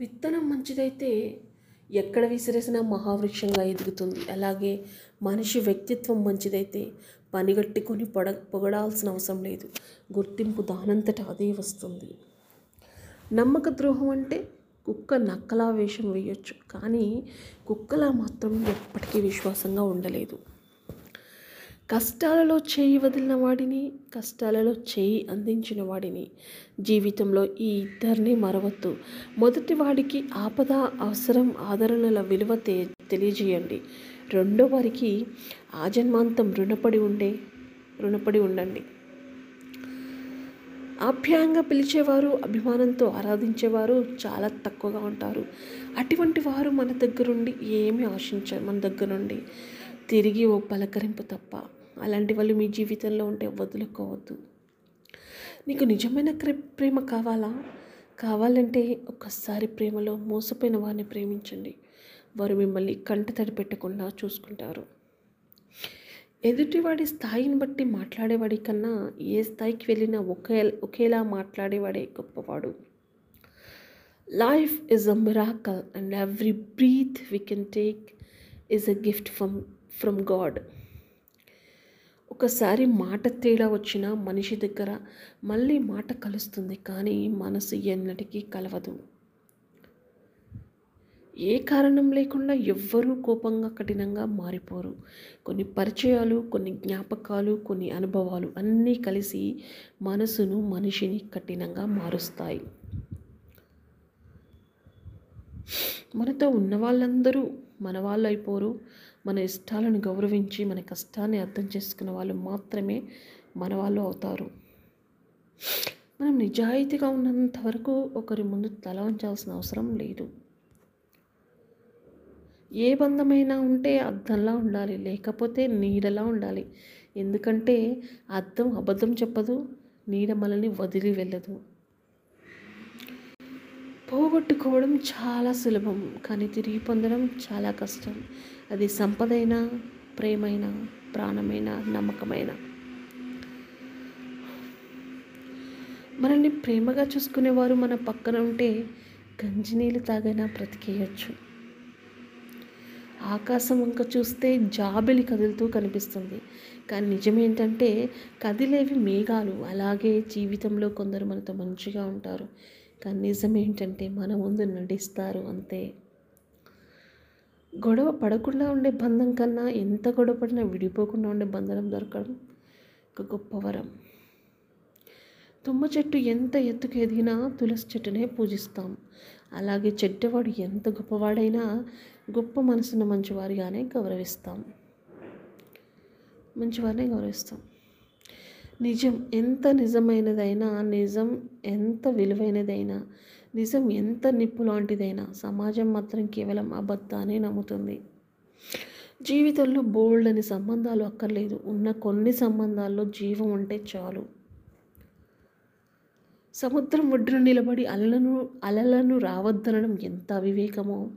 విత్తనం మంచిదైతే ఎక్కడ విసిరేసినా మహావృక్షంగా ఎదుగుతుంది. అలాగే మనిషి వ్యక్తిత్వం మంచిదైతే పనిగట్టుకొని పొడ పొగడాల్సిన అవసరం లేదు. గుర్తింపు దానంతట అదే వస్తుంది. నమ్మక ద్రోహం అంటే కుక్క నక్కలా వేషం వేయొచ్చు. కానీ కుక్కలా మాత్రం ఎప్పటికీ విశ్వాసంగా ఉండలేదు. కష్టాలలో చేయి వదిలిన వాడిని కష్టాలలో చేయి అందించిన వాడిని. జీవితంలో ఈ ఇద్దరిని మరవద్దు. మొదటి వాడికి ఆపద అవసరం ఆదరణల విలువ తె తెలియజేయండి. రెండో వారికి ఆజన్మాంతం రుణపడి ఉండే రుణపడి ఉండండి. ఆప్యాయంగా పిలిచేవారు అభిమానంతో ఆరాధించేవారు చాలా తక్కువగా ఉంటారు. అటువంటి వారు మన దగ్గరుండి ఏమీ ఆశించారు మన దగ్గర నుండి తిరిగి ఓ పలకరింపు తప్ప అలాంటి వాళ్ళు మీ జీవితంలో ఉంటే వదులుకోవద్దు. నీకు నిజమైన ప్రేమ కావాలా? కావాలంటే ఒక్కసారి ప్రేమలో మోసపోయిన వారిని ప్రేమించండి. వారు మిమ్మల్ని కంట తడి పెట్టకుండా చూసుకుంటారు. ఎదుటివాడి స్థాయిని బట్టి మాట్లాడేవాడి కన్నా ఏ స్థాయికి వెళ్ళినా ఒకే ఒకేలా మాట్లాడేవాడే గొప్పవాడు. Life is a miracle and every breath we can take is a gift from from God ఒక్కసారి మాట తేడా వచ్చిన మనిషి దగ్గర మళ్ళీ మాట కలుస్తుంది కానీ మనసు ఎన్నటికీ కలవదు. ఏ కారణం లేకుండా ఎవ్వరూ కోపంగా కఠినంగా మారిపోరు. కొన్ని పరిచయాలు కొన్ని జ్ఞాపకాలు కొన్ని అనుభవాలు అన్నీ కలిసి మనసును మనిషిని కఠినంగా మారుస్తాయి. మనతో ఉన్న వాళ్ళందరూ మన వాళ్ళు అయిపోరు. మన ఇష్టాలను గౌరవించి మన కష్టాన్ని అర్థం చేసుకున్న వాళ్ళు మాత్రమే మన వాళ్ళు అవుతారు. మనం నిజాయితీగా ఉన్నంత వరకు ఒకరి ముందు తల ఉంచాల్సిన అవసరం లేదు. ఏ బంధమైనా ఉంటే అద్దంలా ఉండాలి లేకపోతే నీడలా ఉండాలి. ఎందుకంటే అద్దం అబద్ధం చెప్పదు నీడ మనల్ని వదిలి వెళ్ళదు. పోగొట్టుకోవడం చాలా సులభం కానీ తిరిగి పొందడం చాలా కష్టం. అది సంపదైన ప్రేమైన ప్రాణమైన నమ్మకమైన. మనల్ని ప్రేమగా చూసుకునేవారు మన పక్కన ఉంటే గంజినీళ్ళు తాగైనా బ్రతికేయచ్చు. ఆకాశం వంక చూస్తే జాబిలి కదులుతూ కనిపిస్తుంది. కానీ నిజమేంటంటే కదిలేవి మేఘాలు. అలాగే జీవితంలో కొందరు మనతో మంచిగా ఉంటారు. కానీ నిజం ఏంటంటే మన ముందు నడిస్తారు అంతే. గొడవ పడకుండా ఉండే బంధం కన్నా ఎంత గొడవ పడినా విడిపోకుండా ఉండే బంధనం దొరకడం ఒక గొప్ప వరం. తుమ్మ చెట్టు ఎంత ఎత్తుకు ఎదిగినా తులసి చెట్టునే పూజిస్తాం. అలాగే చెడ్డవాడు ఎంత గొప్పవాడైనా గొప్ప మనసున్న మంచివారిగానే గౌరవిస్తాం. మంచివారినే గౌరవిస్తాం. నిజం ఎంత నిజమైనదైనా నిజం ఎంత విలువైనదైనా నిజం ఎంత నిప్పు లాంటిదైనా సమాజం మాత్రం కేవలం అబద్ధాన్ని నమ్ముతుంది. జీవితంలో బోల్డ్ అని సంబంధాలు అక్కర్లేదు. ఉన్న కొన్ని సంబంధాల్లో జీవం ఉంటే చాలు. సముద్రం ఒడ్డున నిలబడి అలలను అలలను రావద్దనడం ఎంత అవివేకమో.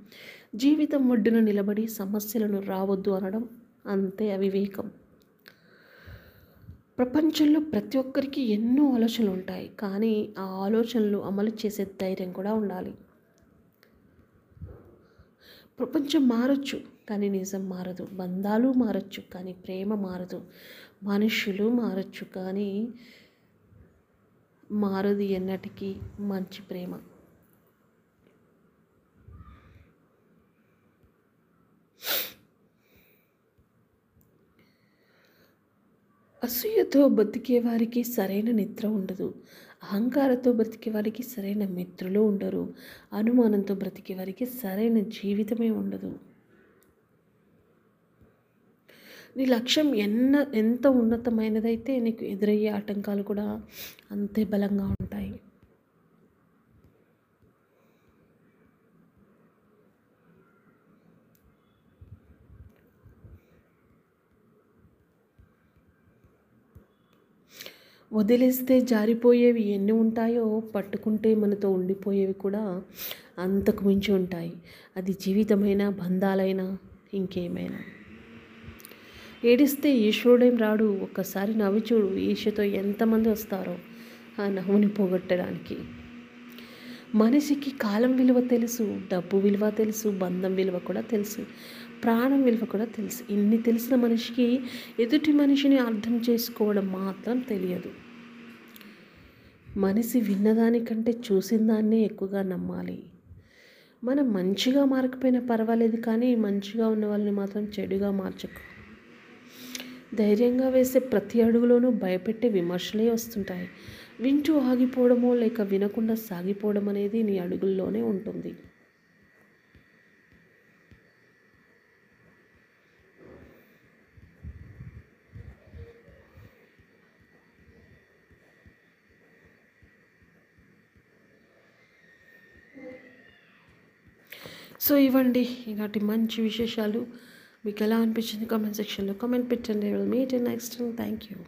జీవితం ఒడ్డున నిలబడి సమస్యలను రావద్దు అనడం అంతే అవివేకం. ప్రపంచంలో ప్రతి ఒక్కరికి ఎన్నో ఆలోచనలు ఉంటాయి కానీ ఆ ఆలోచనలు అమలు చేసే ధైర్యం కూడా ఉండాలి. ప్రపంచం మారచ్చు కానీ నిజం మారదు. బంధాలు మారచ్చు కానీ ప్రేమ మారదు. మనుషులు మారచ్చు కానీ మారదు ఎన్నటికీ మంచి ప్రేమ. అసూయతో బతికే వారికి సరైన నిద్ర ఉండదు. అహంకారంతో బ్రతికే వారికి సరైన మిత్రులు ఉండరు. అనుమానంతో బ్రతికే వారికి సరైన జీవితమే ఉండదు. నీ లక్ష్యం ఎన్న ఎంత ఉన్నతమైనదైతే నీకు ఎదురయ్యే ఆటంకాలు కూడా అంతే బలంగా ఉంటాయి. వదిలేస్తే జారిపోయేవి ఎన్ని ఉంటాయో పట్టుకుంటే మనతో ఉండిపోయేవి కూడా అంతకు మించి ఉంటాయి. అది జీవితమైనా బంధాలైనా ఇంకేమైనా. ఏడిస్తే ఈశ్వరుడేం రాడు. ఒక్కసారి నవ్వి చూడు ఈశతో ఎంతమంది వస్తారో ఆ నవ్వుని పోగొట్టడానికి. మనిషికి కాలం విలువ తెలుసు డబ్బు విలువ తెలుసు బంధం విలువ కూడా తెలుసు. ప్రాణం విలువ కూడా తెలుసు. ఇన్ని తెలిసిన మనిషికి ఎదుటి మనిషిని అర్థం చేసుకోవడం మాత్రం తెలియదు. మనిషి విన్నదానికంటే చూసిన దాన్నే ఎక్కువగా నమ్మాలి. మనం మంచిగా మారకపోయినా పర్వాలేదు కానీ మంచిగా ఉన్న వాళ్ళని మాత్రం చెడుగా మార్చకు. ధైర్యంగా వేసే ప్రతి అడుగులోనూ భయపెట్టే విమర్శలే వస్తుంటాయి. వింటూ ఆగిపోవడమో లేక వినకుండా సాగిపోవడం అనేది నీ అడుగుల్లోనే ఉంటుంది. సో ఇవ్వండి ఇలాంటి మంచి విశేషాలు మీకు ఎలా అనిపించింది కామెంట్ సెక్షన్లో కామెంట్ పెట్టండి. Will meet next thank you